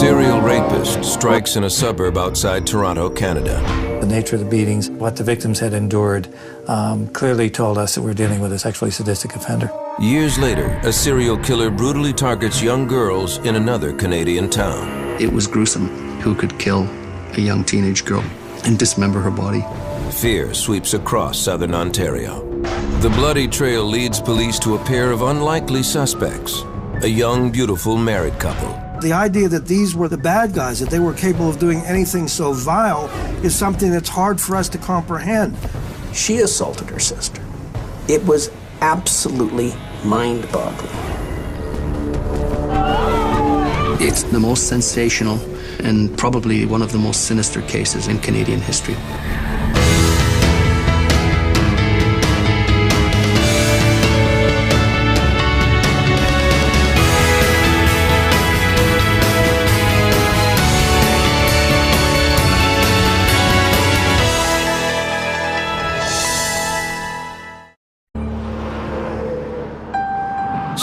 serial rapist strikes in a suburb outside Toronto, Canada. The nature of the beatings, what the victims had endured, um, clearly told us that we're dealing with a sexually sadistic offender. Years later, a serial killer brutally targets young girls in another Canadian town. It was gruesome who could kill a young teenage girl and dismember her body. Fear sweeps across southern Ontario. The bloody trail leads police to a pair of unlikely suspects a young, beautiful married couple. The idea that these were the bad guys, that they were capable of doing anything so vile, is something that's hard for us to comprehend. She assaulted her sister. It was absolutely mind boggling. It's the most sensational and probably one of the most sinister cases in Canadian history.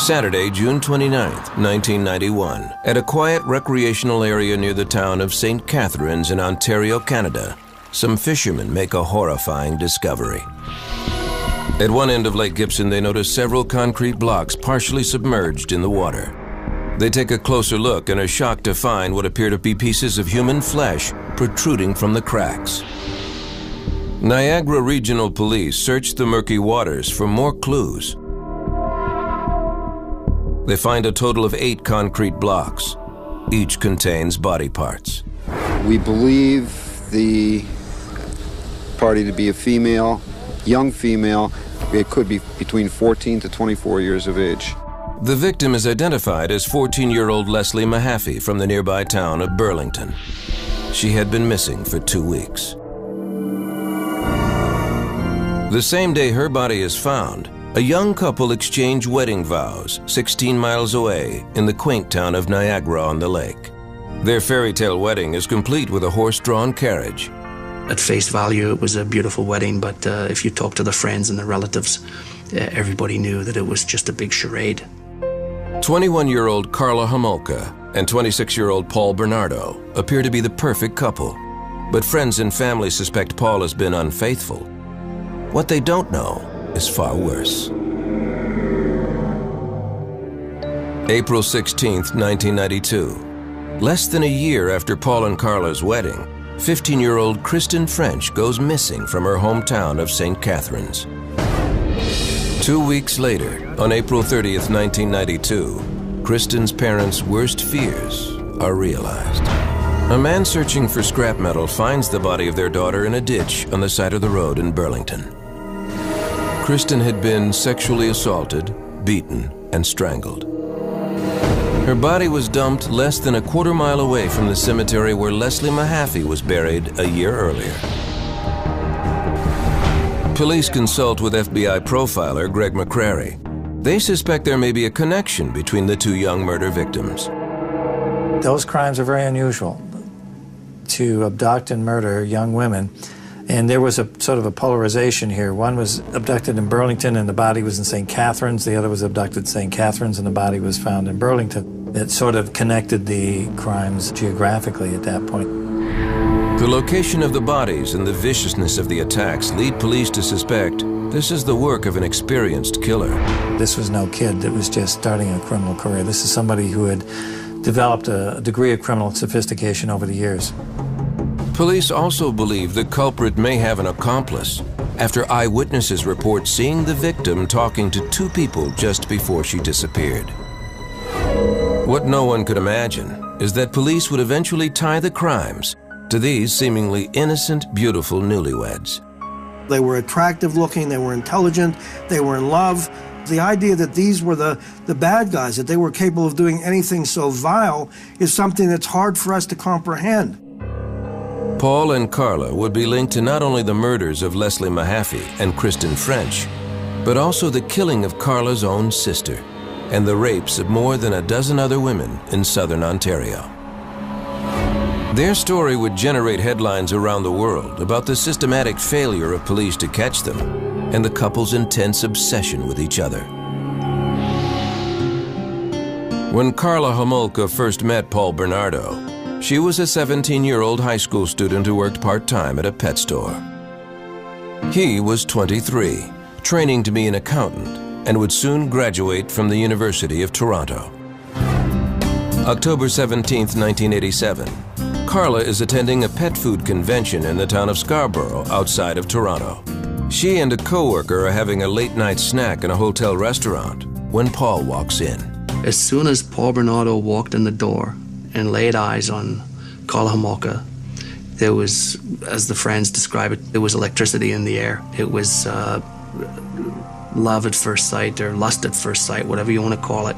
Saturday, June 29, 1991, at a quiet recreational area near the town of St. Catharines in Ontario, Canada, some fishermen make a horrifying discovery. At one end of Lake Gibson, they notice several concrete blocks partially submerged in the water. They take a closer look and are shocked to find what appear to be pieces of human flesh protruding from the cracks. Niagara Regional Police search the murky waters for more clues. They find a total of eight concrete blocks. Each contains body parts. We believe the party to be a female, young female. It could be between 14 to 24 years of age. The victim is identified as 14 year old Leslie Mahaffy from the nearby town of Burlington. She had been missing for two weeks. The same day her body is found, a young couple exchange wedding vows 16 miles away in the quaint town of Niagara on the lake. Their fairy tale wedding is complete with a horse drawn carriage. At face value, it was a beautiful wedding, but uh, if you talk to the friends and the relatives, uh, everybody knew that it was just a big charade. 21 year old Karla Homolka and 26 year old Paul Bernardo appear to be the perfect couple, but friends and family suspect Paul has been unfaithful. What they don't know is far worse. April 16, 1992. Less than a year after Paul and Karla's wedding, 15 year old Kristen French goes missing from her hometown of St. Catharines. Two weeks later, on April 30th, 1992, Kristen's parents' worst fears are realized. A man searching for scrap metal finds the body of their daughter in a ditch on the side of the road in Burlington. Kristen had been sexually assaulted, beaten, and strangled. Her body was dumped less than a quarter mile away from the cemetery where Leslie Mahaffy was buried a year earlier. Police consult with FBI profiler Gregg McCrary. They suspect there may be a connection between the two young murder victims. Those crimes are very unusual. To abduct and murder young women and there was a sort of a polarization here. One was abducted in Burlington and the body was in St. Catharines. The other was abducted in St. Catharines and the body was found in Burlington. It sort of connected the crimes geographically at that point. The location of the bodies and the viciousness of the attacks lead police to suspect this is the work of an experienced killer. This was no kid that was just starting a criminal career. This is somebody who had developed a degree of criminal sophistication over the years. Police also believe the culprit may have an accomplice after eyewitnesses report seeing the victim talking to two people just before she disappeared. What no one could imagine is that police would eventually tie the crimes to these seemingly innocent, beautiful newlyweds. They were attractive looking, they were intelligent, they were in love. The idea that these were the, the bad guys, that they were capable of doing anything so vile, is something that's hard for us to comprehend. Paul and Karla would be linked to not only the murders of Leslie Mahaffy and Kristen French, but also the killing of Karla's own sister and the rapes of more than a dozen other women in southern Ontario. Their story would generate headlines around the world about the systematic failure of police to catch them and the couple's intense obsession with each other. When Karla Homolka first met Paul Bernardo, She was a 17-year-old high school student who worked part-time at a pet store. He was 23, training to be an accountant, and would soon graduate from the University of Toronto. October 17, 1987, Karla is attending a pet food convention in the town of Scarborough outside of Toronto. She and a coworker are having a late night snack in a hotel restaurant when Paul walks in. As soon as Paul Bernardo walked in the door and laid eyes on Karla Homolka, there was, as the friends describe it, there was electricity in the air. It was uh, love at first sight or lust at first sight, whatever you want to call it.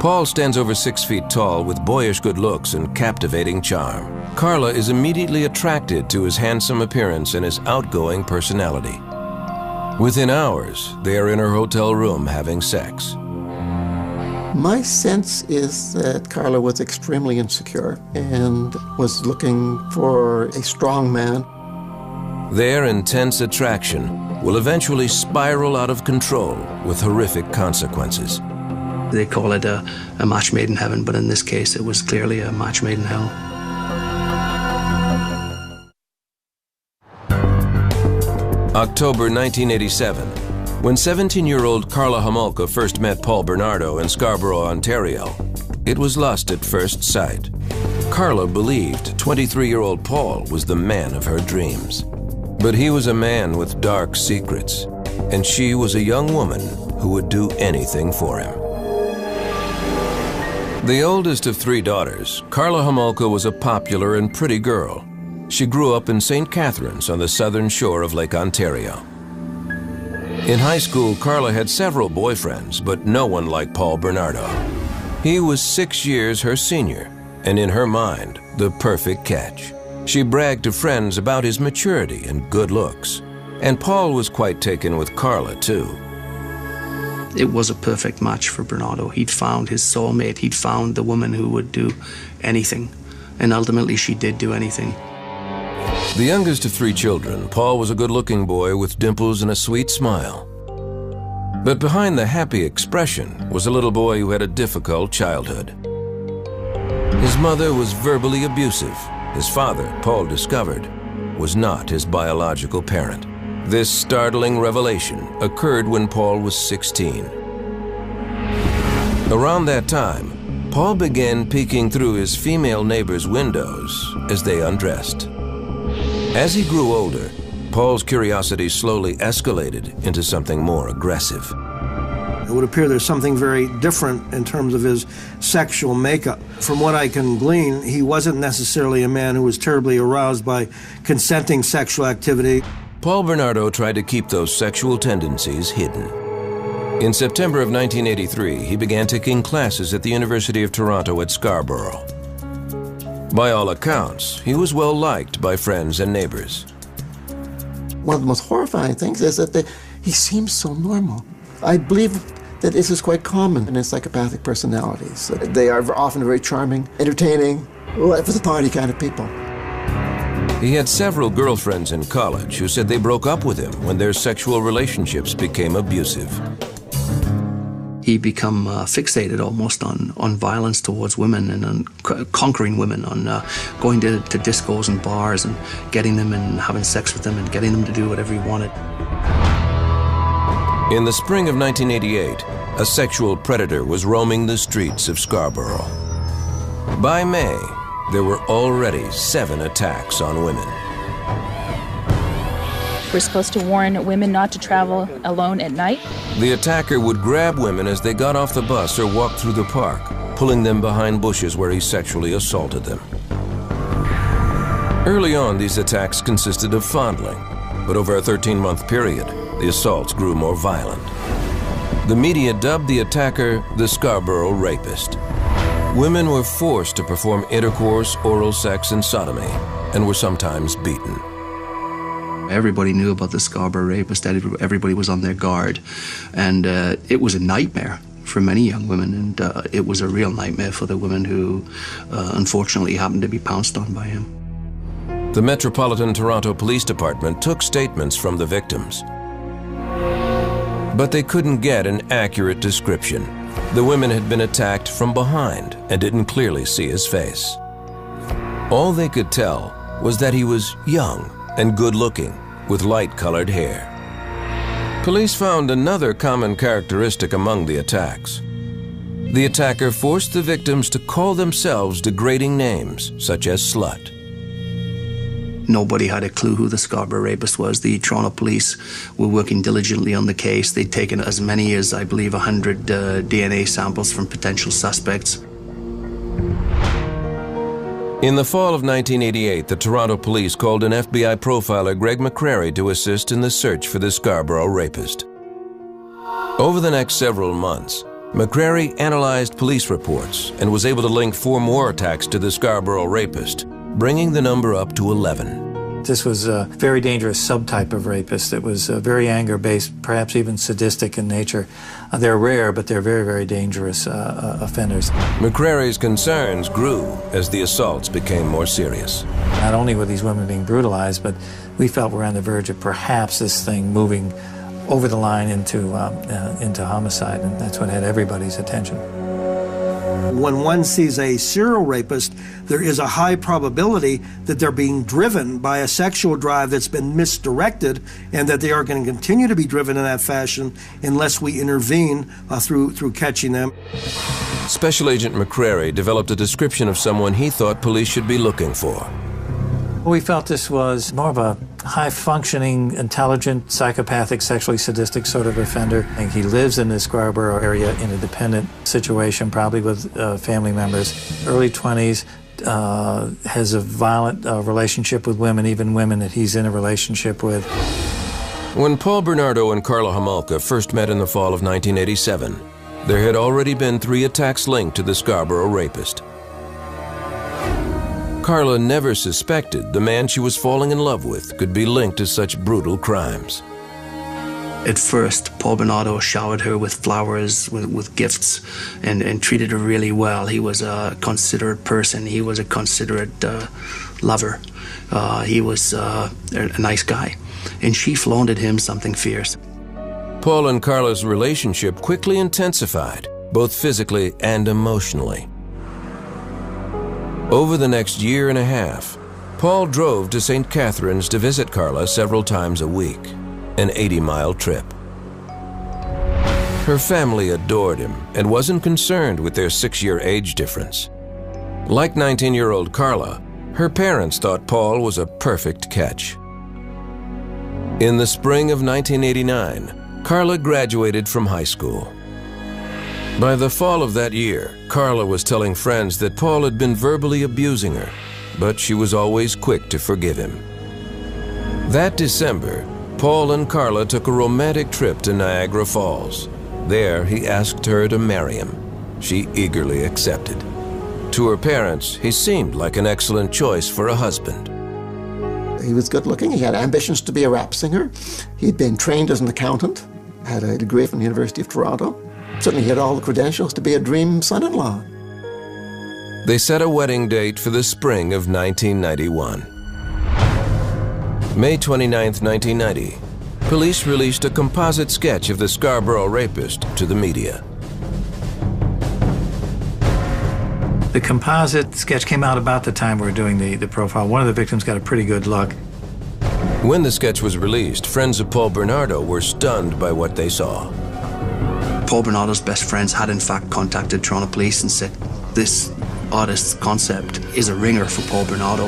Paul stands over six feet tall with boyish good looks and captivating charm. Karla is immediately attracted to his handsome appearance and his outgoing personality. Within hours, they are in her hotel room having sex. My sense is that Karla was extremely insecure and was looking for a strong man. Their intense attraction will eventually spiral out of control with horrific consequences. They call it a, a match made in heaven, but in this case, it was clearly a match made in hell. October 1987, when 17-year-old Karla Homolka first met Paul Bernardo in Scarborough, Ontario, it was lust at first sight. Karla believed 23-year-old Paul was the man of her dreams. But he was a man with dark secrets, and she was a young woman who would do anything for him. The oldest of three daughters, Karla Homolka was a popular and pretty girl. She grew up in St. Catharines on the southern shore of Lake Ontario. In high school, Karla had several boyfriends, but no one like Paul Bernardo. He was six years her senior, and in her mind, the perfect catch. She bragged to friends about his maturity and good looks. And Paul was quite taken with Karla, too. It was a perfect match for Bernardo. He'd found his soulmate, he'd found the woman who would do anything. And ultimately, she did do anything. The youngest of three children, Paul was a good looking boy with dimples and a sweet smile. But behind the happy expression was a little boy who had a difficult childhood. His mother was verbally abusive. His father, Paul discovered, was not his biological parent. This startling revelation occurred when Paul was 16. Around that time, Paul began peeking through his female neighbors' windows as they undressed. As he grew older, Paul's curiosity slowly escalated into something more aggressive. It would appear there's something very different in terms of his sexual makeup. From what I can glean, he wasn't necessarily a man who was terribly aroused by consenting sexual activity. Paul Bernardo tried to keep those sexual tendencies hidden. In September of 1983, he began taking classes at the University of Toronto at Scarborough. By all accounts, he was well liked by friends and neighbors. One of the most horrifying things is that they, he seems so normal. I believe that this is quite common in psychopathic personalities. They are often very charming, entertaining, life of the party kind of people. He had several girlfriends in college who said they broke up with him when their sexual relationships became abusive. He become uh, fixated almost on, on violence towards women and on c- conquering women, on uh, going to, to discos and bars and getting them and having sex with them and getting them to do whatever he wanted. In the spring of 1988, a sexual predator was roaming the streets of Scarborough. By May, there were already seven attacks on women. We're supposed to warn women not to travel alone at night. The attacker would grab women as they got off the bus or walked through the park, pulling them behind bushes where he sexually assaulted them. Early on, these attacks consisted of fondling, but over a 13 month period, the assaults grew more violent. The media dubbed the attacker the Scarborough Rapist. Women were forced to perform intercourse, oral sex, and sodomy, and were sometimes beaten. Everybody knew about the Scarborough rapist. Everybody was on their guard. And uh, it was a nightmare for many young women. And uh, it was a real nightmare for the women who uh, unfortunately happened to be pounced on by him. The Metropolitan Toronto Police Department took statements from the victims. But they couldn't get an accurate description. The women had been attacked from behind and didn't clearly see his face. All they could tell was that he was young and good looking, with light colored hair. Police found another common characteristic among the attacks. The attacker forced the victims to call themselves degrading names, such as slut. Nobody had a clue who the Scarborough rapist was. The Toronto police were working diligently on the case. They'd taken as many as, I believe, 100 uh, DNA samples from potential suspects. In the fall of 1988, the Toronto police called an FBI profiler, Gregg McCrary, to assist in the search for the Scarborough rapist. Over the next several months, McCrary analyzed police reports and was able to link four more attacks to the Scarborough rapist, bringing the number up to 11. This was a very dangerous subtype of rapist that was uh, very anger based, perhaps even sadistic in nature. Uh, they're rare, but they're very, very dangerous uh, uh, offenders. McCrary's concerns grew as the assaults became more serious. Not only were these women being brutalized, but we felt we're on the verge of perhaps this thing moving over the line into, um, uh, into homicide, and that's what had everybody's attention. When one sees a serial rapist, there is a high probability that they're being driven by a sexual drive that's been misdirected and that they are going to continue to be driven in that fashion unless we intervene uh, through, through catching them. Special Agent McCrary developed a description of someone he thought police should be looking for. We felt this was more of a high functioning, intelligent, psychopathic, sexually sadistic sort of offender. And he lives in the Scarborough area in a dependent situation, probably with uh, family members, early 20s. Uh, has a violent uh, relationship with women, even women that he's in a relationship with. When Paul Bernardo and Karla Homolka first met in the fall of 1987, there had already been three attacks linked to the Scarborough rapist. Karla never suspected the man she was falling in love with could be linked to such brutal crimes. At first, Paul Bernardo showered her with flowers, with, with gifts, and, and, treated her really well. He was a considerate person. He was a considerate uh, lover. Uh, he was uh, a nice guy. And she flaunted him something fierce. Paul and Karla's relationship quickly intensified, both physically and emotionally. Over the next year and a half, Paul drove to St. Catharines to visit Karla several times a week, an 80 mile trip. Her family adored him and wasn't concerned with their six year age difference. Like 19 year old Karla, her parents thought Paul was a perfect catch. In the spring of 1989, Karla graduated from high school. By the fall of that year, Karla was telling friends that Paul had been verbally abusing her, but she was always quick to forgive him. That December, Paul and Karla took a romantic trip to Niagara Falls. There, he asked her to marry him. She eagerly accepted. To her parents, he seemed like an excellent choice for a husband. He was good looking. He had ambitions to be a rap singer. He'd been trained as an accountant, had a degree from the University of Toronto. Certainly, he had all the credentials to be a dream son in law. They set a wedding date for the spring of 1991. May 29, 1990, police released a composite sketch of the Scarborough rapist to the media. The composite sketch came out about the time we were doing the, the profile. One of the victims got a pretty good look. When the sketch was released, friends of Paul Bernardo were stunned by what they saw. Paul Bernardo's best friends had in fact contacted Toronto police and said this artist's concept is a ringer for Paul Bernardo.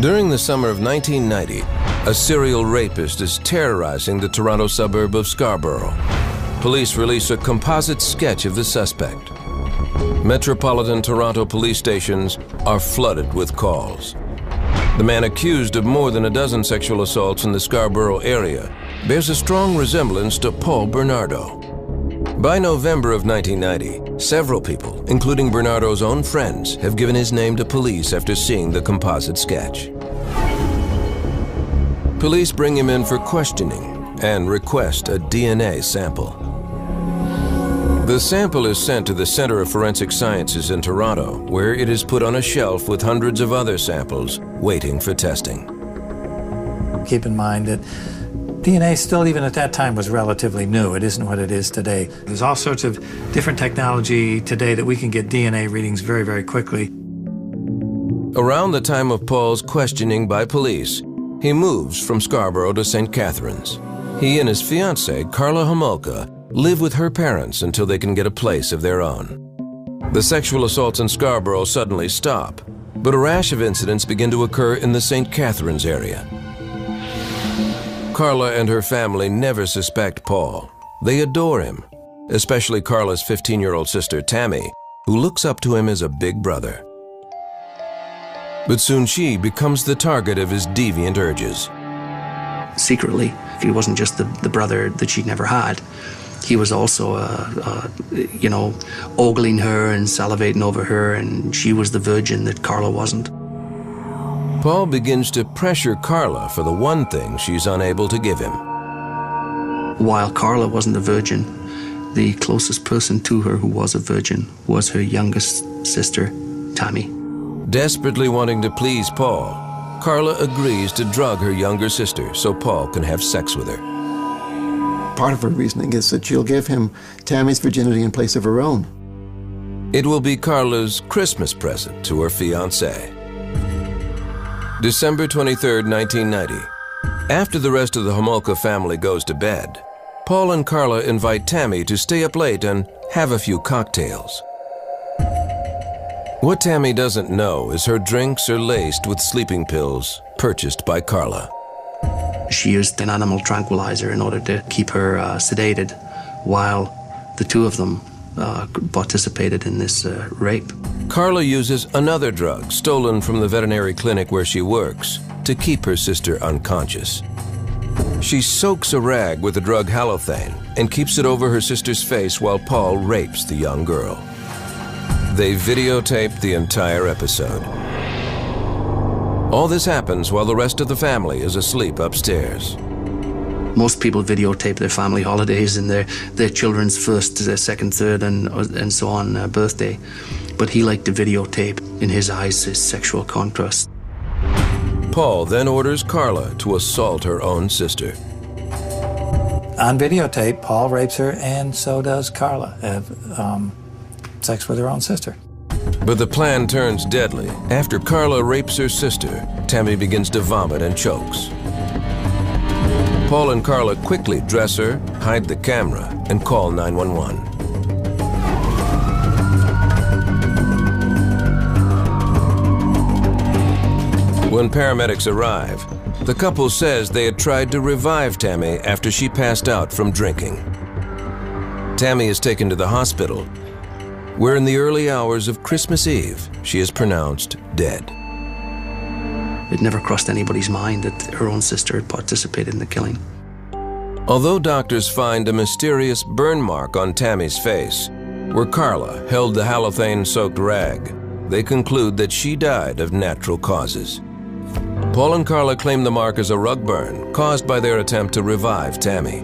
During the summer of 1990, a serial rapist is terrorizing the Toronto suburb of Scarborough. Police release a composite sketch of the suspect. Metropolitan Toronto police stations are flooded with calls. The man accused of more than a dozen sexual assaults in the Scarborough area bears a strong resemblance to Paul Bernardo. By November of 1990, several people, including Bernardo's own friends, have given his name to police after seeing the composite sketch. Police bring him in for questioning and request a DNA sample. The sample is sent to the Center of Forensic Sciences in Toronto, where it is put on a shelf with hundreds of other samples waiting for testing. Keep in mind that DNA still, even at that time, was relatively new. It isn't what it is today. There's all sorts of different technology today that we can get DNA readings very, very quickly. Around the time of Paul's questioning by police, he moves from Scarborough to St. Catharines. He and his fiancee, Karla Homolka, live with her parents until they can get a place of their own. The sexual assaults in Scarborough suddenly stop, but a rash of incidents begin to occur in the St. Catharines area. Karla and her family never suspect Paul. They adore him, especially Karla's 15 year old sister Tammy, who looks up to him as a big brother. But soon she becomes the target of his deviant urges. Secretly, he wasn't just the, the brother that she'd never had. He was also, uh, uh, you know, ogling her and salivating over her, and she was the virgin that Karla wasn't. Paul begins to pressure Karla for the one thing she's unable to give him. While Karla wasn't a virgin, the closest person to her who was a virgin was her youngest sister, Tammy. Desperately wanting to please Paul, Karla agrees to drug her younger sister so Paul can have sex with her. Part of her reasoning is that she'll give him Tammy's virginity in place of her own. It will be Karla's Christmas present to her fiancé. December 23, 1990. After the rest of the Homolka family goes to bed, Paul and Karla invite Tammy to stay up late and have a few cocktails. What Tammy doesn't know is her drinks are laced with sleeping pills purchased by Karla. She used an animal tranquilizer in order to keep her uh, sedated while the two of them uh, participated in this uh, rape. Karla uses another drug stolen from the veterinary clinic where she works to keep her sister unconscious. She soaks a rag with the drug halothane and keeps it over her sister's face while Paul rapes the young girl. They videotaped the entire episode. All this happens while the rest of the family is asleep upstairs. Most people videotape their family holidays and their, their children's first, their second, third, and, and so on uh, birthday. But he liked to videotape, in his eyes, his sexual contrast. Paul then orders Karla to assault her own sister. On videotape, Paul rapes her, and so does Karla. Have um, sex with her own sister. But the plan turns deadly. After Karla rapes her sister, Tammy begins to vomit and chokes. Paul and Karla quickly dress her, hide the camera, and call 911. When paramedics arrive, the couple says they had tried to revive Tammy after she passed out from drinking. Tammy is taken to the hospital, where in the early hours of Christmas Eve, she is pronounced dead. It never crossed anybody's mind that her own sister had participated in the killing. Although doctors find a mysterious burn mark on Tammy's face, where Karla held the halothane soaked rag, they conclude that she died of natural causes. Paul and Karla claim the mark as a rug burn caused by their attempt to revive Tammy.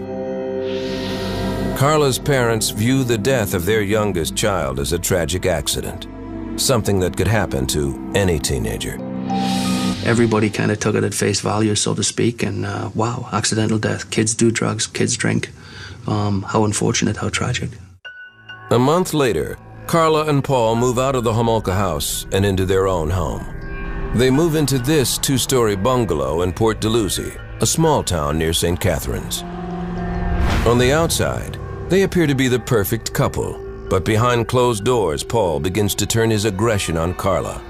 Karla's parents view the death of their youngest child as a tragic accident, something that could happen to any teenager everybody kind of took it at face value, so to speak. And uh, wow, accidental death. Kids do drugs, kids drink. Um, how unfortunate, how tragic. A month later, Karla and Paul move out of the Homolka house and into their own home. They move into this two story bungalow in Port Dalhousie, a small town near St. Catharines. On the outside, they appear to be the perfect couple, but behind closed doors, Paul begins to turn his aggression on Karla.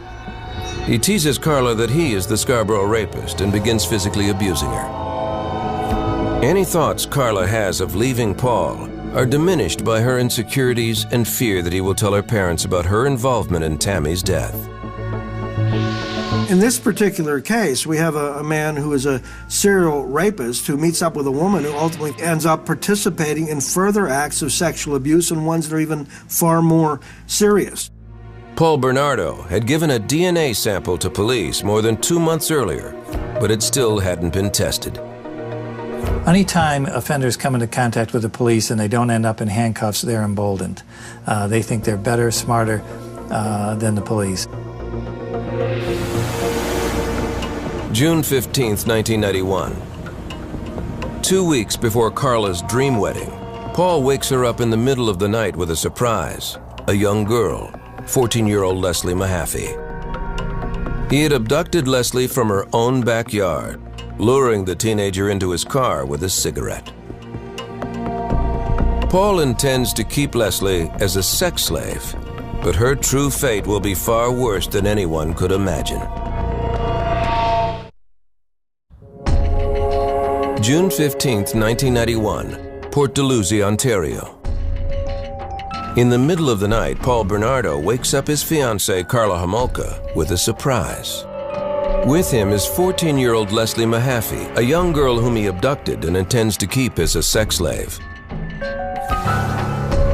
He teases Karla that he is the Scarborough rapist and begins physically abusing her. Any thoughts Karla has of leaving Paul are diminished by her insecurities and fear that he will tell her parents about her involvement in Tammy's death. In this particular case, we have a, a, man who is a serial rapist who meets up with a woman who ultimately ends up participating in further acts of sexual abuse and ones that are even far more serious. Paul Bernardo had given a DNA sample to police more than two months earlier, but it still hadn't been tested. Anytime offenders come into contact with the police and they don't end up in handcuffs, they're emboldened. Uh, they think they're better, smarter uh, than the police. June 15, 1991. Two weeks before Karla's dream wedding, Paul wakes her up in the middle of the night with a surprise a young girl, 14 year old Leslie Mahaffy. He had abducted Leslie from her own backyard, luring the teenager into his car with a cigarette. Paul intends to keep Leslie as a sex slave, but her true fate will be far worse than anyone could imagine. June 15, 1991, Port Dalhousie, Ontario. In the middle of the night, Paul Bernardo wakes up his fiancée, Karla Homolka, with a surprise. With him is 14 year old Leslie Mahaffy, a young girl whom he abducted and intends to keep as a sex slave.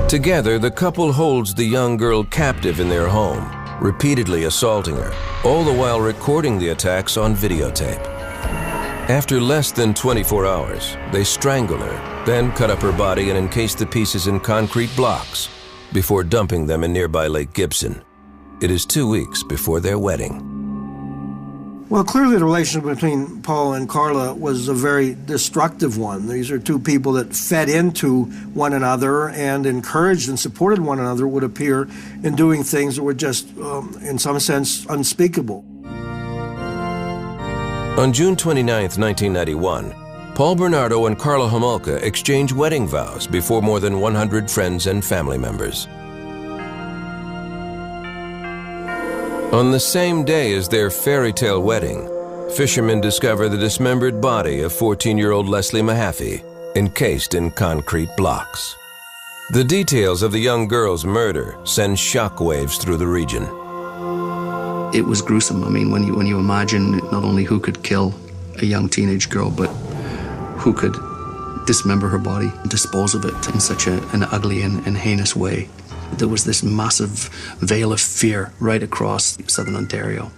Together, the couple holds the young girl captive in their home, repeatedly assaulting her, all the while recording the attacks on videotape. After less than 24 hours, they strangle her, then cut up her body and encase the pieces in concrete blocks before dumping them in nearby Lake Gibson. It is two weeks before their wedding. Well, clearly the relationship between Paul and Karla was a very destructive one. These are two people that fed into one another and encouraged and supported one another, would appear, in doing things that were just, um, in some sense, unspeakable. On June 29, 1991, Paul Bernardo and Karla Homolka exchange wedding vows before more than 100 friends and family members. On the same day as their fairy tale wedding, fishermen discover the dismembered body of 14 year old Leslie Mahaffy, encased in concrete blocks. The details of the young girl's murder send shockwaves through the region it was gruesome. I mean, when you when you imagine not only who could kill a young teenage girl, but who could dismember her body and dispose of it in such a, an ugly and, and heinous way. There was this massive veil of fear right across southern Ontario.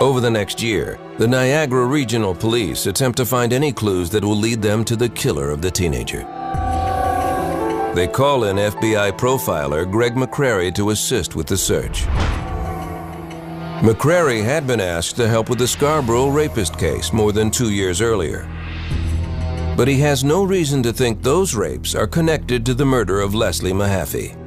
Over the next year, the Niagara Regional Police attempt to find any clues that will lead them to the killer of the teenager. They call in FBI profiler Gregg McCrary to assist with the search. McCrary had been asked to help with the Scarborough rapist case more than two years earlier. But he has no reason to think those rapes are connected to the murder of Leslie Mahaffy.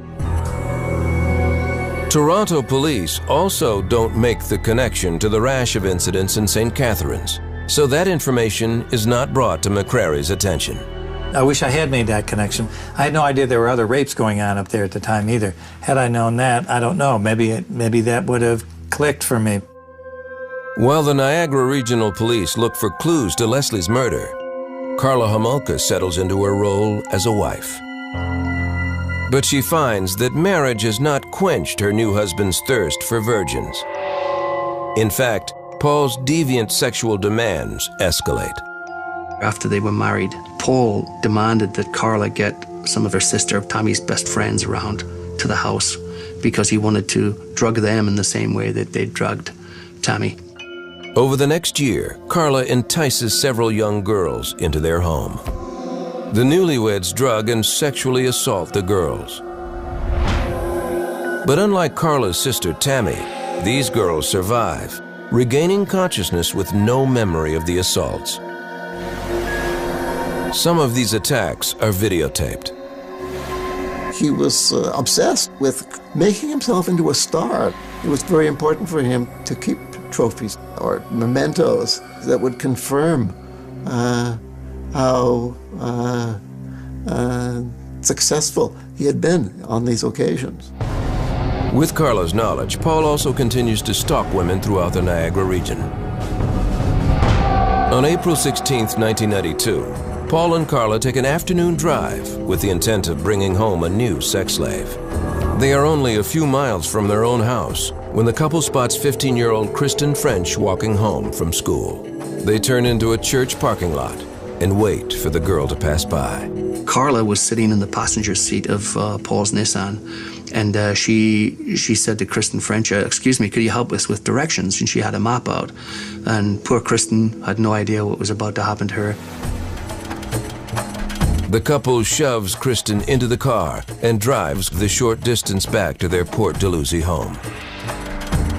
Toronto police also don't make the connection to the rash of incidents in St. Catharines, so that information is not brought to McCrary's attention. I wish I had made that connection. I had no idea there were other rapes going on up there at the time either. Had I known that, I don't know. Maybe maybe that would have clicked for me. While the Niagara Regional Police look for clues to Leslie's murder, Karla Homolka settles into her role as a wife. But she finds that marriage has not quenched her new husband's thirst for virgins. In fact, Paul's deviant sexual demands escalate. After they were married, Paul demanded that Karla get some of her sister of Tammy's best friends around to the house because he wanted to drug them in the same way that they drugged Tammy. Over the next year, Karla entices several young girls into their home. The newlyweds drug and sexually assault the girls. But unlike Karla's sister Tammy, these girls survive, regaining consciousness with no memory of the assaults. Some of these attacks are videotaped. He was uh, obsessed with making himself into a star. It was very important for him to keep trophies or mementos that would confirm uh, how uh, uh, successful he had been on these occasions. With Karla's knowledge, Paul also continues to stalk women throughout the Niagara region. On April 16, 1992, Paul and Karla take an afternoon drive with the intent of bringing home a new sex slave. They are only a few miles from their own house when the couple spots 15 year old Kristen French walking home from school. They turn into a church parking lot and wait for the girl to pass by. Karla was sitting in the passenger seat of uh, Paul's Nissan, and uh, she she said to Kristen French, uh, "Excuse me, could you help us with directions?" And she had a map out, and poor Kristen had no idea what was about to happen to her. The couple shoves Kristen into the car and drives the short distance back to their Port Dalhousie home.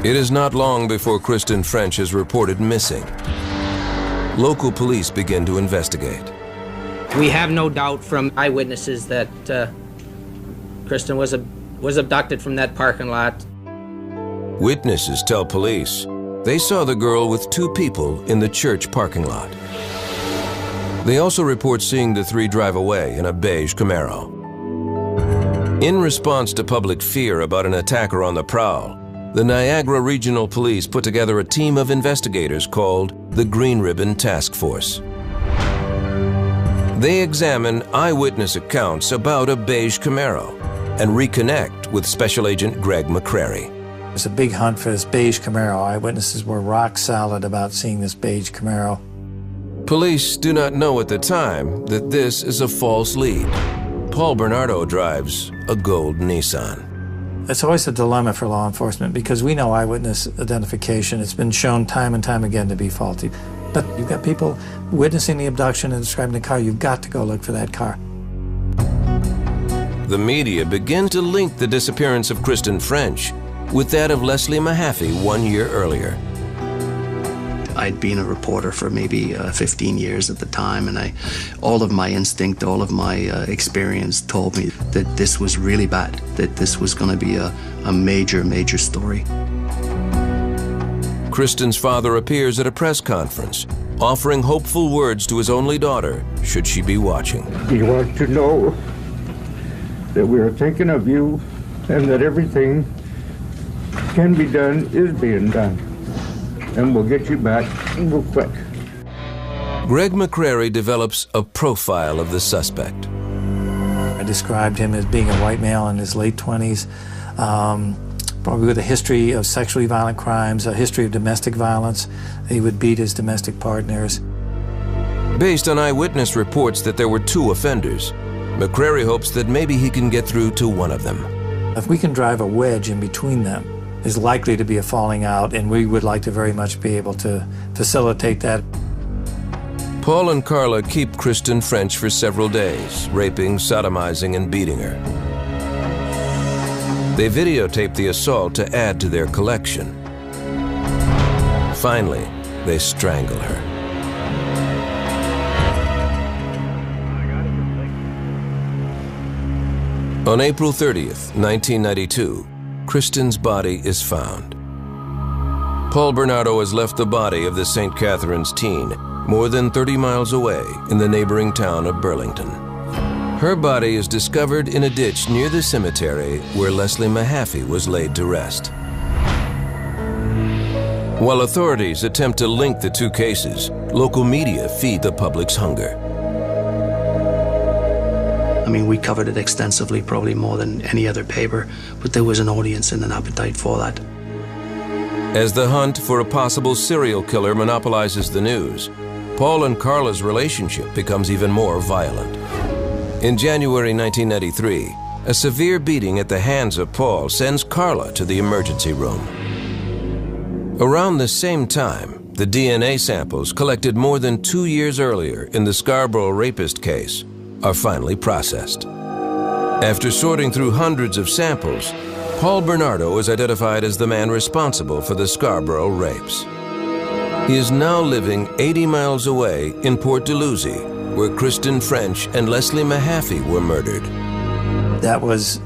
It is not long before Kristen French is reported missing. local police begin to investigate. We have no doubt from eyewitnesses that uh, Kristen was, a, was abducted from that parking lot. Witnesses tell police they saw the girl with two people in the church parking lot. They also report seeing the three drive away in a beige Camaro. In response to public fear about an attacker on the prowl, the Niagara Regional Police put together a team of investigators called the Green Ribbon Task Force. They examine eyewitness accounts about a beige Camaro and reconnect with Special Agent Gregg McCrary. It's a big hunt for this beige Camaro. Eyewitnesses were rock solid about seeing this beige Camaro. Police do not know at the time that this is a false lead. Paul Bernardo drives a gold Nissan. It's always a dilemma for law enforcement because we know eyewitness identification. It's been shown time and time again to be faulty. But you've got people witnessing the abduction and describing the car. You've got to go look for that car. The media begin to link the disappearance of Kristen French with that of Leslie Mahaffy one year earlier. I'd been a reporter for maybe uh, 15 years at the time, and I, all of my instinct, all of my uh, experience told me that this was really bad, that this was going to be a, a major, major story. Kristen's father appears at a press conference, offering hopeful words to his only daughter, should she be watching. We want to know that we are thinking of you and that everything can be done is being done and we'll get you back real quick. Gregg McCrary develops a profile of the suspect. I described him as being a white male in his late 20s, um, probably with a history of sexually violent crimes, a history of domestic violence. He would beat his domestic partners. Based on eyewitness reports that there were two offenders, McCrary hopes that maybe he can get through to one of them. If we can drive a wedge in between them, is likely to be a falling out, and we would like to very much be able to facilitate that. Paul and Karla keep Kristen French for several days, raping, sodomizing, and beating her. They videotape the assault to add to their collection. Finally, they strangle her. On April 30th, 1992, Kristen's body is found. Paul Bernardo has left the body of the St. Catharines teen more than 30 miles away in the neighboring town of Burlington. Her body is discovered in a ditch near the cemetery where Leslie Mahaffy was laid to rest. While authorities attempt to link the two cases, local media feed the public's hunger. I mean, we covered it extensively, probably more than any other paper, but there was an audience and an appetite for that. As the hunt for a possible serial killer monopolizes the news, Paul and Karla's relationship becomes even more violent. In January 1993, a severe beating at the hands of Paul sends Karla to the emergency room. Around the same time, the DNA samples collected more than two years earlier in the Scarborough rapist case are finally processed. After sorting through hundreds of samples, Paul Bernardo is identified as the man responsible for the Scarborough rapes. He is now living 80 miles away in Port Dalhousie, where Kristen French and Leslie Mahaffy were murdered. That was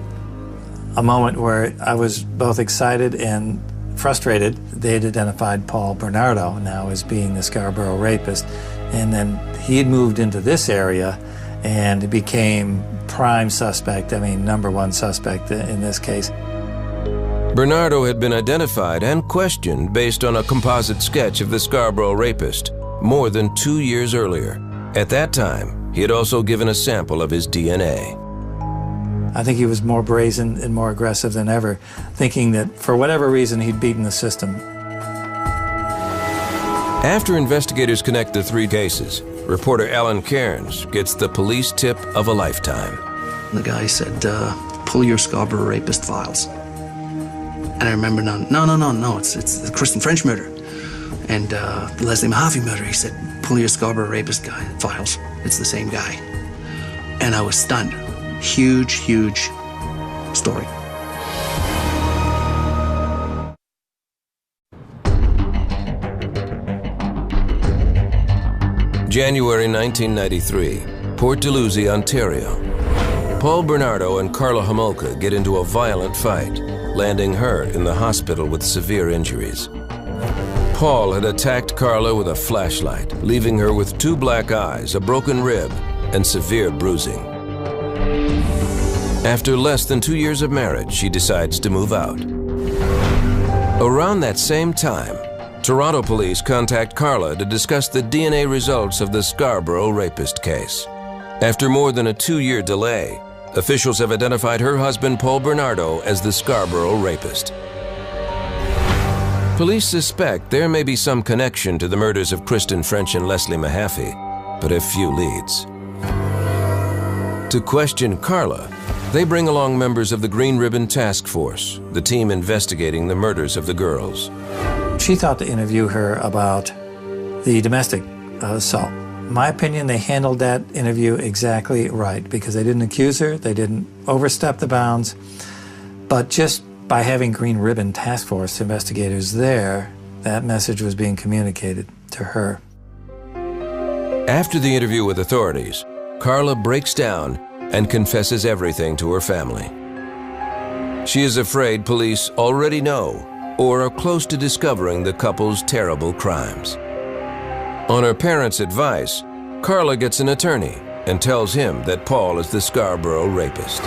a moment where I was both excited and frustrated. They had identified Paul Bernardo now as being the Scarborough rapist, and then he had moved into this area and became prime suspect, I mean, number one suspect in this case. Bernardo had been identified and questioned based on a composite sketch of the Scarborough rapist more than two years earlier. At that time, he had also given a sample of his DNA. I think he was more brazen and more aggressive than ever, thinking that for whatever reason he'd beaten the system. After investigators connect the three cases, reporter Alan Cairns gets the police tip of a lifetime. The guy said, uh, pull your Scarborough rapist files. And I remember, no, no, no, no, no, it's, it's the Kristen French murder. And uh, the Leslie Mahaffy murder, he said, pull your Scarborough rapist guy files. It's the same guy. And I was stunned. Huge, huge story. January 1993, Port Dalhousie, Ontario. Paul Bernardo and Karla Homolka get into a violent fight, landing her in the hospital with severe injuries. Paul had attacked Karla with a flashlight, leaving her with two black eyes, a broken rib, and severe bruising. After less than two years of marriage, she decides to move out. Around that same time, Toronto police contact Karla to discuss the DNA results of the Scarborough rapist case. After more than a two-year delay, officials have identified her husband Paul Bernardo as the Scarborough rapist. Police suspect there may be some connection to the murders of Kristen French and Leslie Mahaffy, but have few leads. To question Karla, they bring along members of the Green Ribbon Task Force, the team investigating the murders of the girls. She thought to interview her about the domestic uh, assault. My opinion, they handled that interview exactly right because they didn't accuse her, they didn't overstep the bounds, but just by having Green Ribbon Task Force investigators there, that message was being communicated to her. After the interview with authorities, Karla breaks down and confesses everything to her family. She is afraid police already know or are close to discovering the couple's terrible crimes. On her parents' advice, Karla gets an attorney and tells him that Paul is the Scarborough rapist.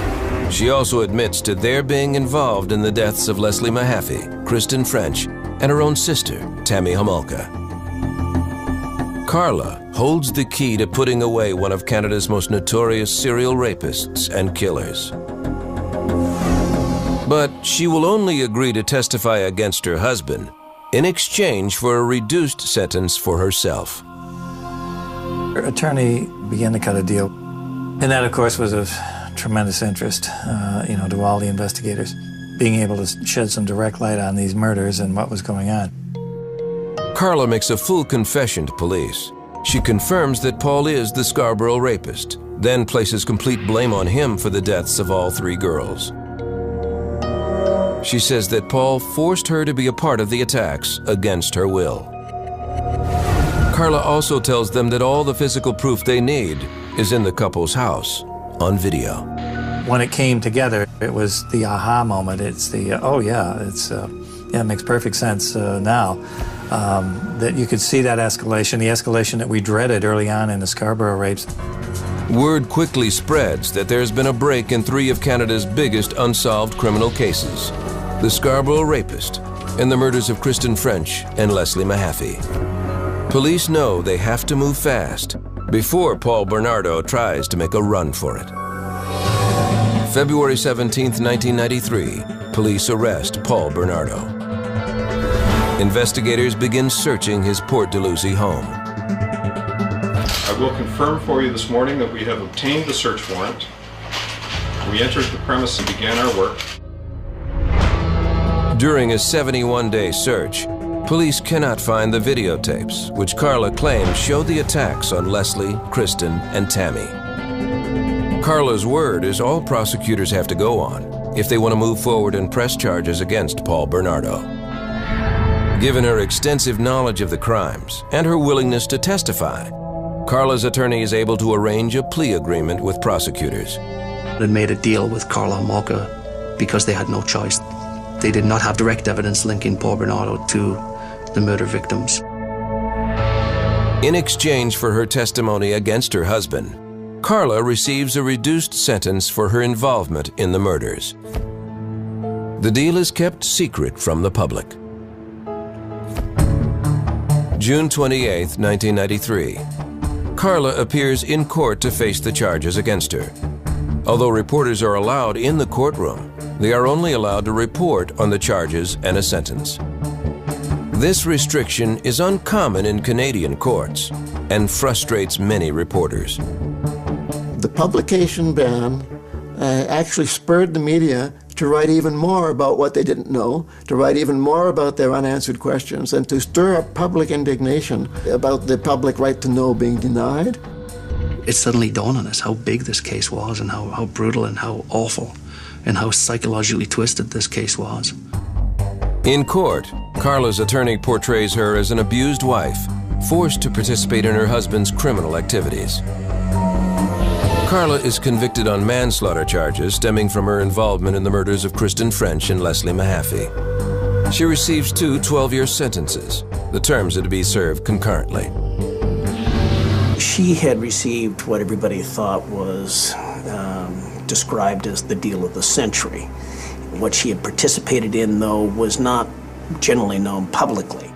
She also admits to their being involved in the deaths of Leslie Mahaffy, Kristen French, and her own sister, Tammy Homolka. Karla holds the key to putting away one of Canada's most notorious serial rapists and killers. But she will only agree to testify against her husband in exchange for a reduced sentence for herself. Her attorney began to cut a deal, and that, of course, was of tremendous interest, uh, you know, to all the investigators, being able to shed some direct light on these murders and what was going on. Karla makes a full confession to police. She confirms that Paul is the Scarborough rapist, then places complete blame on him for the deaths of all three girls. She says that Paul forced her to be a part of the attacks against her will. Karla also tells them that all the physical proof they need is in the couple's house on video. When it came together, it was the aha moment. It's the, uh, oh yeah, it's, uh, yeah, it makes perfect sense uh, now. Um, that you could see that escalation, the escalation that we dreaded early on in the Scarborough rapes. Word quickly spreads that there's been a break in three of Canada's biggest unsolved criminal cases the Scarborough rapist and the murders of Kristen French and Leslie Mahaffy. Police know they have to move fast before Paul Bernardo tries to make a run for it. February 17, 1993, police arrest Paul Bernardo. Investigators begin searching his Port Dalhousie home. I will confirm for you this morning that we have obtained the search warrant. We entered the premise and began our work. During a 71-day search, police cannot find the videotapes, which Karla claims show the attacks on Leslie, Kristen, and Tammy. Karla's word is all prosecutors have to go on if they want to move forward and press charges against Paul Bernardo. Given her extensive knowledge of the crimes and her willingness to testify, Karla's attorney is able to arrange a plea agreement with prosecutors. They made a deal with Karla Homolka because they had no choice. They did not have direct evidence linking Paul Bernardo to the murder victims. In exchange for her testimony against her husband, Karla receives a reduced sentence for her involvement in the murders. The deal is kept secret from the public. June 28, 1993. Karla appears in court to face the charges against her. Although reporters are allowed in the courtroom, they are only allowed to report on the charges and a sentence. This restriction is uncommon in Canadian courts and frustrates many reporters. The publication ban uh, actually spurred the media to write even more about what they didn't know, to write even more about their unanswered questions, and to stir up public indignation about the public right to know being denied. It suddenly dawned on us how big this case was and how, how brutal and how awful and how psychologically twisted this case was. In court, Karla's attorney portrays her as an abused wife, forced to participate in her husband's criminal activities. Karla is convicted on manslaughter charges stemming from her involvement in the murders of Kristen French and Leslie Mahaffy. She receives two 12 year sentences. The terms are to be served concurrently. She had received what everybody thought was described as the deal of the century. What she had participated in, though, was not generally known publicly.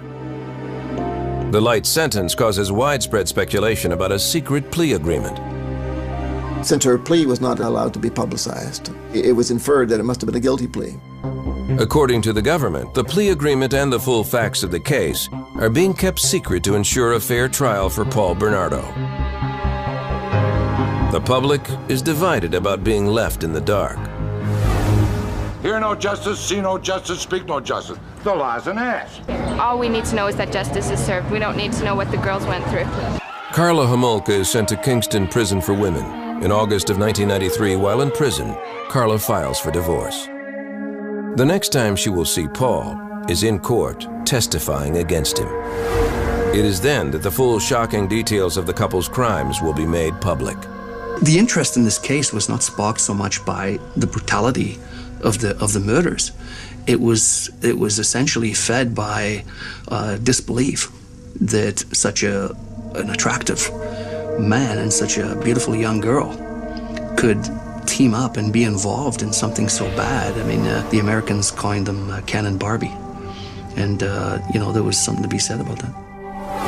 The light sentence causes widespread speculation about a secret plea agreement. Since her plea was not allowed to be publicized, it was inferred that it must have been a guilty plea. According to the government, the plea agreement and the full facts of the case are being kept secret to ensure a fair trial for Paul Bernardo. The public is divided about being left in the dark. Hear no justice, see no justice, speak no justice. The law's an ass. All we need to know is that justice is served. We don't need to know what the girls went through. Karla Homolka is sent to Kingston Prison for Women. In August of 1993, while in prison, Karla files for divorce. The next time she will see Paul is in court testifying against him. It is then that the full shocking details of the couple's crimes will be made public. The interest in this case was not sparked so much by the brutality of the of the murders. It was it was essentially fed by uh, disbelief that such a an attractive man and such a beautiful young girl could team up and be involved in something so bad. I mean, uh, the Americans coined them uh, Barbie, and uh, you know there was something to be said about that.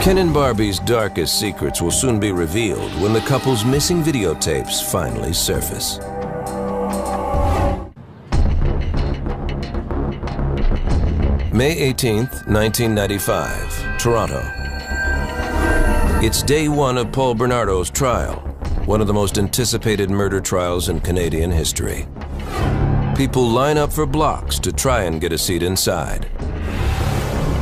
Ken and Barbie's darkest secrets will soon be revealed when the couple's missing videotapes finally surface. May 18th, 1995, Toronto. It's day one of Paul Bernardo's trial, one of the most anticipated murder trials in Canadian history. People line up for blocks to try and get a seat inside.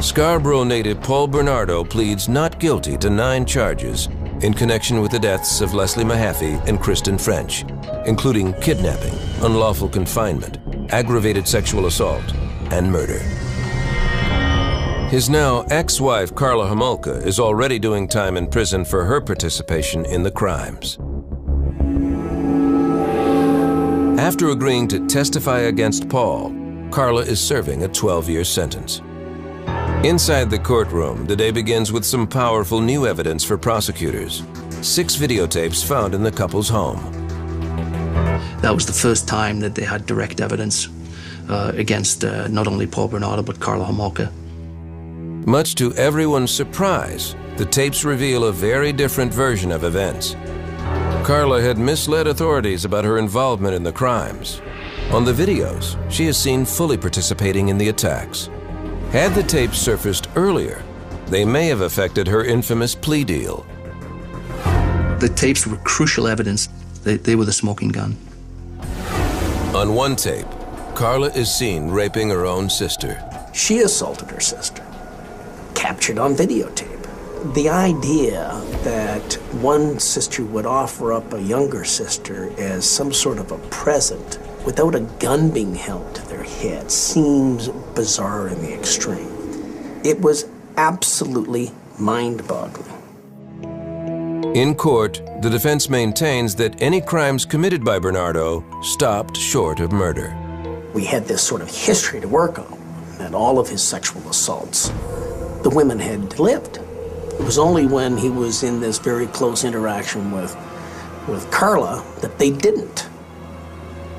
Scarborough native Paul Bernardo pleads not guilty to nine charges in connection with the deaths of Leslie Mahaffy and Kristen French, including kidnapping, unlawful confinement, aggravated sexual assault, and murder. His now ex-wife Karla Homolka is already doing time in prison for her participation in the crimes. After agreeing to testify against Paul, Karla is serving a 12-year sentence. Inside the courtroom, the day begins with some powerful new evidence for prosecutors. Six videotapes found in the couple's home. That was the first time that they had direct evidence uh, against uh, not only Paul Bernardo but Karla Homolka. Much to everyone's surprise, the tapes reveal a very different version of events. Karla had misled authorities about her involvement in the crimes. On the videos, she is seen fully participating in the attacks. Had the tapes surfaced earlier, they may have affected her infamous plea deal. The tapes were crucial evidence. They, they were the smoking gun. On one tape, Karla is seen raping her own sister. She assaulted her sister, captured on videotape. The idea that one sister would offer up a younger sister as some sort of a present without a gun being held head seems bizarre in the extreme. It was absolutely mind boggling. In court, the defense maintains that any crimes committed by Bernardo stopped short of murder. We had this sort of history to work on, and all of his sexual assaults, the women had lived. It was only when he was in this very close interaction with, with Karla that they didn't.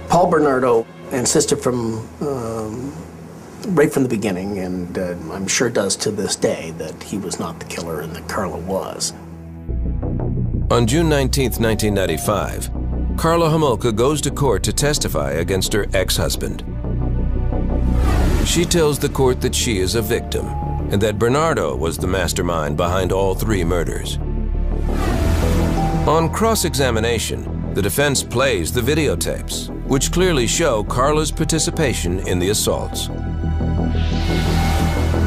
Paul Bernardo insisted from um, right from the beginning, and uh, I'm sure does to this day, that he was not the killer and that Karla was. On June 19, 1995, Karla Homolka goes to court to testify against her ex-husband. She tells the court that she is a victim and that Bernardo was the mastermind behind all three murders. On cross-examination, the defense plays the videotapes, which clearly show Karla's participation in the assaults.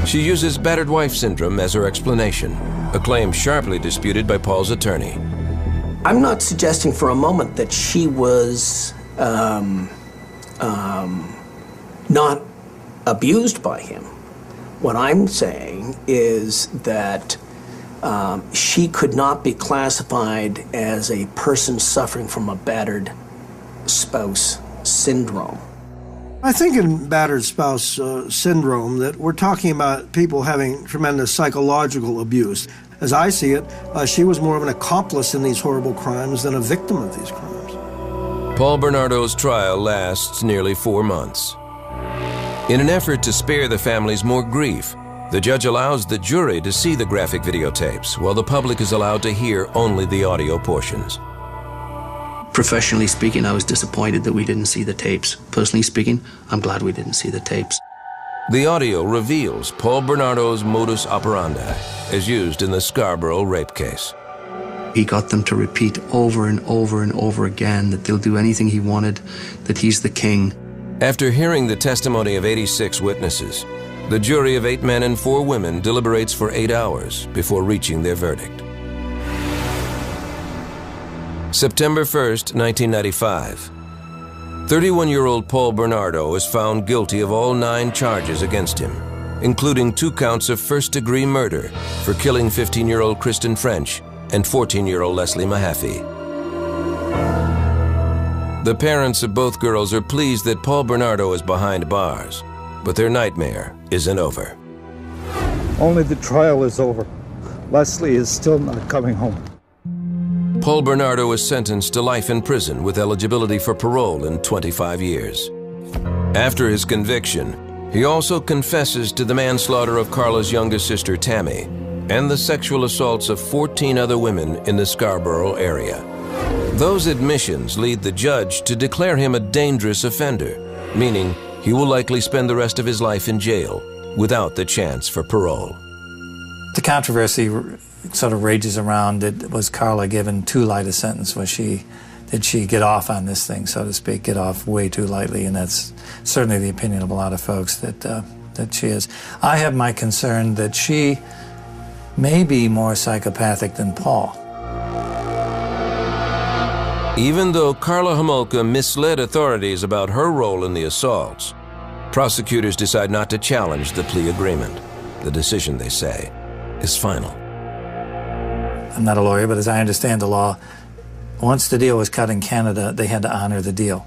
She uses battered wife syndrome as her explanation, a claim sharply disputed by Paul's attorney. I'm not suggesting for a moment that she was um, um, not abused by him. What I'm saying is that um, she could not be classified as a person suffering from a battered spouse syndrome. I think in battered spouse uh, syndrome that we're talking about people having tremendous psychological abuse. As I see it, uh, she was more of an accomplice in these horrible crimes than a victim of these crimes. Paul Bernardo's trial lasts nearly four months. In an effort to spare the families more grief, the judge allows the jury to see the graphic videotapes, while the public is allowed to hear only the audio portions. Professionally speaking, I was disappointed that we didn't see the tapes. Personally speaking, I'm glad we didn't see the tapes. The audio reveals Paul Bernardo's modus operandi as used in the Scarborough rape case. He got them to repeat over and over and over again that they'll do anything he wanted, that he's the king. After hearing the testimony of 86 witnesses, the jury of eight men and four women deliberates for eight hours before reaching their verdict. September 1st, 1995. 31 year old Paul Bernardo is found guilty of all nine charges against him, including two counts of first degree murder for killing 15 year old Kristen French and 14 year old Leslie Mahaffy. The parents of both girls are pleased that Paul Bernardo is behind bars, but their nightmare isn't over. Only the trial is over. Leslie is still not coming home. Paul Bernardo was sentenced to life in prison with eligibility for parole in 25 years. After his conviction, he also confesses to the manslaughter of Karla's younger sister Tammy and the sexual assaults of 14 other women in the Scarborough area. Those admissions lead the judge to declare him a dangerous offender, meaning he will likely spend the rest of his life in jail without the chance for parole. The controversy sort of rages around. Did, was Karla given too light a sentence? Was she, did she get off on this thing, so to speak, get off way too lightly? And that's certainly the opinion of a lot of folks that uh, that she is. I have my concern that she may be more psychopathic than Paul. Even though Karla Homolka misled authorities about her role in the assaults, prosecutors decide not to challenge the plea agreement. The decision, they say, is final. I'm not a lawyer, but as I understand the law, once the deal was cut in Canada, they had to honor the deal.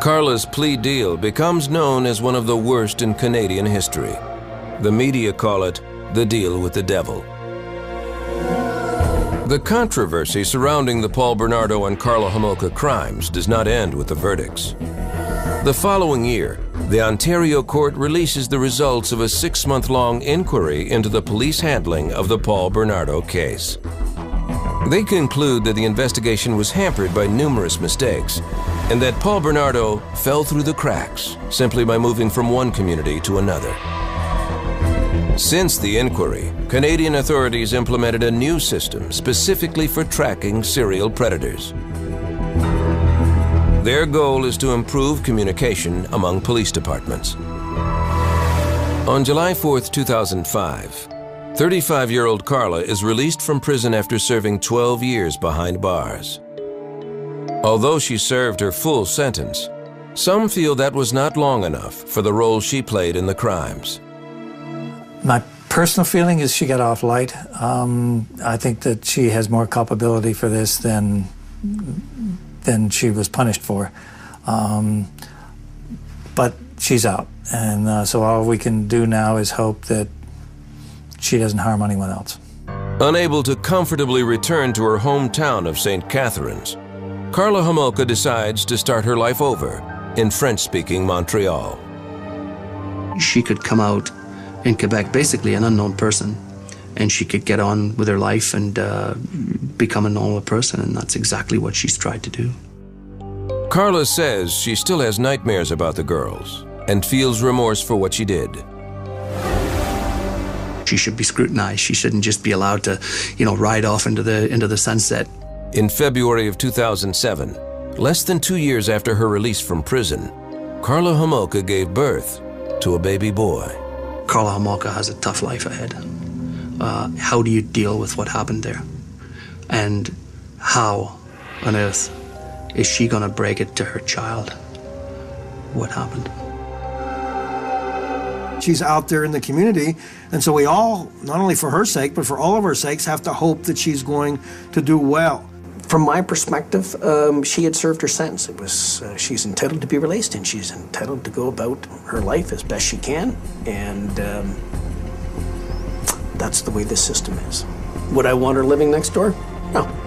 Karla's plea deal becomes known as one of the worst in Canadian history. The media call it the deal with the devil. The controversy surrounding the Paul Bernardo and Karla Homolka crimes does not end with the verdicts. The following year, the Ontario court releases the results of a six month long inquiry into the police handling of the Paul Bernardo case. They conclude that the investigation was hampered by numerous mistakes and that Paul Bernardo fell through the cracks simply by moving from one community to another. Since the inquiry, Canadian authorities implemented a new system specifically for tracking serial predators. Their goal is to improve communication among police departments. On July 4, 2005, 35 year old Karla is released from prison after serving 12 years behind bars. Although she served her full sentence, some feel that was not long enough for the role she played in the crimes. My personal feeling is she got off light. Um, I think that she has more culpability for this than than she was punished for. Um, but she's out, and uh, so all we can do now is hope that she doesn't harm anyone else. Unable to comfortably return to her hometown of St. Catharines, Karla Homolka decides to start her life over in French speaking Montreal. She could come out in Quebec, basically an unknown person, and she could get on with her life and uh, become a normal person, and that's exactly what she's tried to do. Karla says she still has nightmares about the girls and feels remorse for what she did. She should be scrutinized. She shouldn't just be allowed to, you know, ride off into the into the sunset. In February of 2007, less than two years after her release from prison, Karla Homolka gave birth to a baby boy. Karla Homolka has a tough life ahead. Uh, how do you deal with what happened there? And how on earth is she going to break it to her child? What happened? she's out there in the community. And so we all, not only for her sake, but for all of our sakes, have to hope that she's going to do well. From my perspective, um, she had served her sentence. It was uh, she's entitled to be released, and she's entitled to go about her life as best she can. And um, that's the way this system is. Would I want her living next door? No.